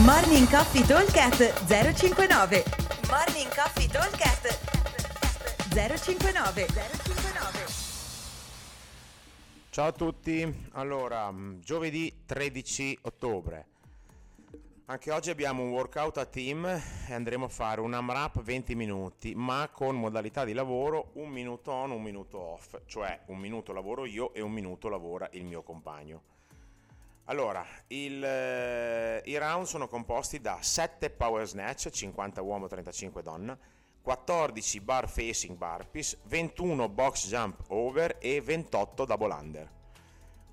Morning Coffee Talkcast 059 Morning Coffee Talkcast 059 059 Ciao a tutti, allora mm, giovedì 13 ottobre, anche oggi abbiamo un workout a team e andremo a fare un AMRAP 20 minuti, ma con modalità di lavoro un minuto on, un minuto off, cioè un minuto lavoro io e un minuto lavora il mio compagno. Allora, il, eh, i round sono composti da 7 power snatch, 50 uomo, 35 donna, 14 bar facing burpees, 21 box jump over e 28 double under.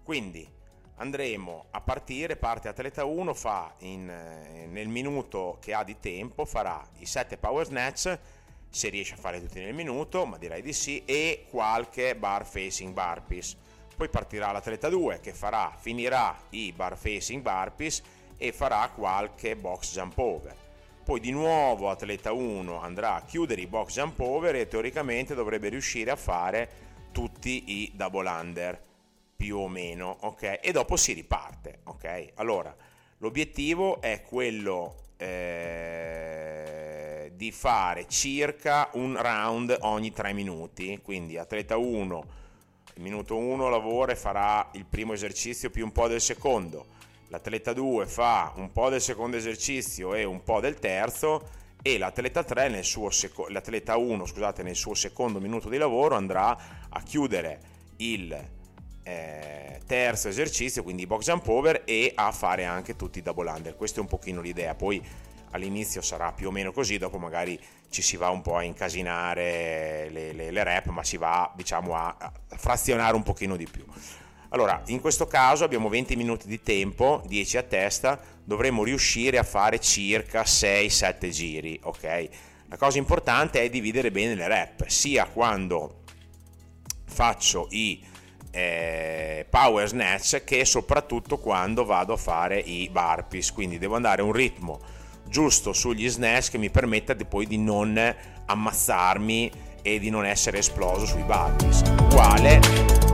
Quindi andremo a partire, parte atleta 1, fa in, eh, nel minuto che ha di tempo, farà i 7 power snatch, se riesce a fare tutti nel minuto, ma direi di sì, e qualche bar facing burpees poi partirà l'atleta 2 che farà, finirà i bar facing burpees e farà qualche box jump over. Poi di nuovo atleta 1 andrà a chiudere i box jump over e teoricamente dovrebbe riuscire a fare tutti i double under più o meno, ok? E dopo si riparte, ok? Allora, l'obiettivo è quello eh, di fare circa un round ogni 3 minuti, quindi atleta 1 minuto 1 lavora e farà il primo esercizio più un po' del secondo, l'atleta 2 fa un po' del secondo esercizio e un po' del terzo e l'atleta 3 nel seco- l'atleta 1 scusate nel suo secondo minuto di lavoro andrà a chiudere il eh, terzo esercizio quindi box jump over e a fare anche tutti i double under. Questo è un pochino l'idea. Poi all'inizio sarà più o meno così, dopo magari ci si va un po' a incasinare le, le, le rep, ma si va diciamo a, a frazionare un pochino di più. Allora, in questo caso abbiamo 20 minuti di tempo, 10 a testa, dovremmo riuscire a fare circa 6-7 giri, ok? La cosa importante è dividere bene le rep, sia quando faccio i eh, power snatch che soprattutto quando vado a fare i burpees, quindi devo andare a un ritmo giusto sugli snatch che mi permetta di poi di non ammazzarmi e di non essere esploso sui burpees. Uguale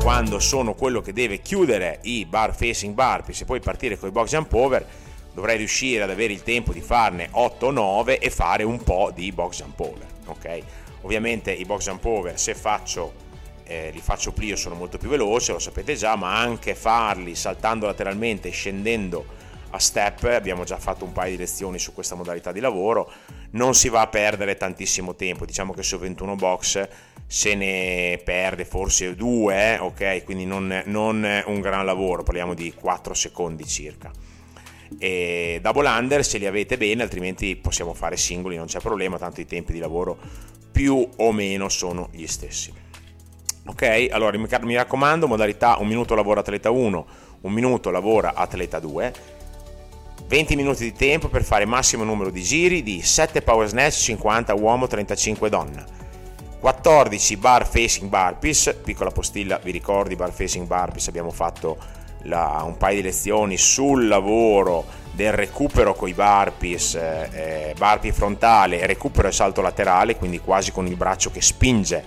quando sono quello che deve chiudere i bar facing burpees e poi partire con i box jump over, dovrei riuscire ad avere il tempo di farne 8 o 9 e fare un po' di box jump over. Ok? Ovviamente i box jump over se faccio eh, li faccio plio sono molto più veloci, lo sapete già, ma anche farli saltando lateralmente e scendendo a step, abbiamo già fatto un paio di lezioni su questa modalità di lavoro, non si va a perdere tantissimo tempo, diciamo che su 21 box se ne perde forse due, ok? Quindi non, non, un gran lavoro, parliamo di 4 secondi circa. E double under se li avete bene, altrimenti possiamo fare singoli, non c'è problema, tanto i tempi di lavoro più o meno sono gli stessi. Ok, allora mi raccomando, modalità un minuto lavora atleta 1, un minuto lavora atleta 2 20 minuti di tempo per fare massimo numero di giri di 7 power snatch 50 uomo 35 donna. 14 bar facing burpees piccola postilla vi ricordi bar facing burpees abbiamo fatto la, un paio di lezioni sul lavoro del recupero con i burpees eh, eh, burpee frontale recupero e salto laterale quindi quasi con il braccio che spinge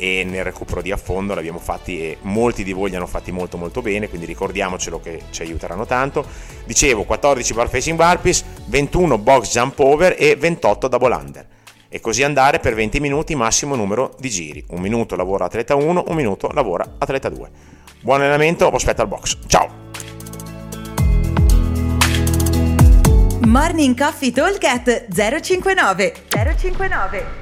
e nel recupero di affondo l'abbiamo fatti e molti di voi li hanno fatti molto molto bene, quindi ricordiamocelo che ci aiuteranno tanto. Dicevo 14 bar facing burpees, 21 box jump over e 28 double under. E così andare per 20 minuti massimo numero di giri. Un minuto lavora atleta 1, un minuto lavora atleta 2. Buon allenamento, aspetta al box. Ciao! Morning Coffee Talk 059 059